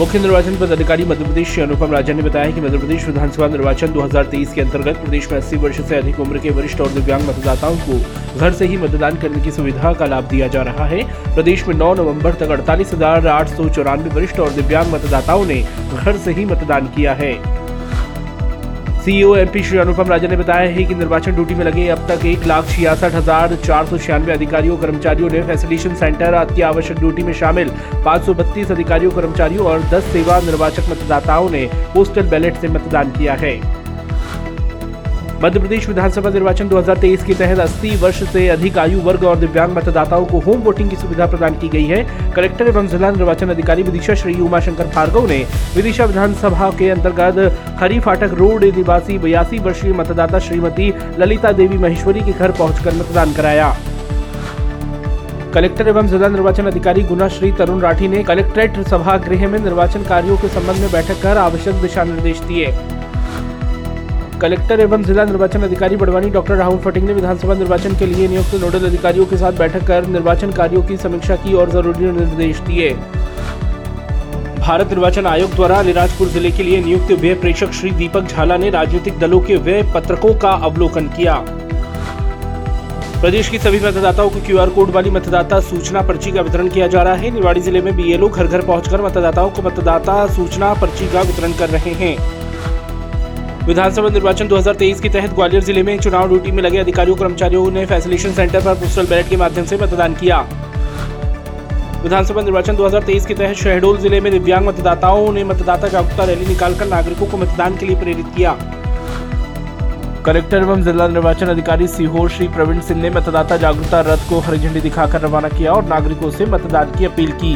मुख्य निर्वाचन पदाधिकारी मध्य प्रदेश अनुपम राजा ने बताया कि मध्य प्रदेश विधानसभा निर्वाचन 2023 के अंतर्गत प्रदेश में 80 वर्ष से अधिक उम्र के वरिष्ठ और दिव्यांग मतदाताओं को घर से ही मतदान करने की सुविधा का लाभ दिया जा रहा है। प्रदेश में 9 नवंबर तक अड़तालीस वरिष्ठ और दिव्यांग मतदाताओं ने घर से ही मतदान किया है। सीईओ एमपी श्री अनुपम राजा ने बताया है कि निर्वाचन ड्यूटी में लगे अब तक एक लाख छियासठ हज़ार चार सौ छियानवे अधिकारियों, कर्मचारियों ने फैसिलिटेशन सेंटर अति आवश्यक ड्यूटी में शामिल। पाँच सौ बत्तीस अधिकारियों, कर्मचारियों और दस सेवा निर्वाचक मतदाताओं ने पोस्टल बैलेट से मतदान किया है। मध्य प्रदेश विधानसभा निर्वाचन 2023 के तहत 80 वर्ष से अधिक आयु वर्ग और दिव्यांग मतदाताओं को होम वोटिंग की सुविधा प्रदान की गई है। कलेक्टर एवं जिला निर्वाचन अधिकारी विदिशा श्री उमाशंकर भार्गव ने विदिशा विधानसभा के अंतर्गत खरी फाटक रोड निवासी बयासी वर्षीय मतदाता श्रीमती ललिता देवी महेश्वरी के घर पहुंचकर मतदान कराया। कलेक्टर एवं जिला निर्वाचन अधिकारी गुना श्री तरुण राठी ने कलेक्ट्रेट सभागृह में निर्वाचन कार्यों के संबंध में बैठक कर आवश्यक दिशा निर्देश दिए। कलेक्टर एवं जिला निर्वाचन अधिकारी बड़वानी डॉक्टर राहुल फटिंग ने विधानसभा निर्वाचन के लिए नियुक्त नोडल अधिकारियों के साथ बैठक कर निर्वाचन कार्यों की समीक्षा की और ज़रूरी निर्देश दिए। भारत निर्वाचन आयोग द्वारा अलीराजपुर ज़िले के लिए नियुक्त व्यय प्रेक्षक श्री दीपक झाला ने राजनीतिक दलों के व्यय पत्रकों का अवलोकन किया। प्रदेश की सभी मतदाताओं को क्यूआर कोड वाली मतदाता सूचना पर्ची का वितरण किया जा रहा है। निवाड़ी ज़िले में बीएलओ घर घर पहुंचकर मतदाताओं को मतदाता सूचना पर्ची का वितरण कर रहे हैं। विधानसभा निर्वाचन 2023 के तहत ग्वालियर ज़िले में चुनाव ड्यूटी में लगे अधिकारियों कर्मचारियों ने फैसिलेशन सेंटर पर पोस्टल बैलेट के माध्यम से मतदान किया। विधानसभा निर्वाचन 2023 के तहत शहडोल ज़िले में दिव्यांग मतदाताओं ने मतदाता जागरूकता रैली निकालकर नागरिकों को मतदान के लिए प्रेरित किया। कलेक्टर एवं जिला निर्वाचन अधिकारी सीहोर श्री प्रवीण सिंह ने मतदाता जागरूकता रथ को हरी झंडी दिखाकर रवाना किया और नागरिकों से मतदान की अपील की।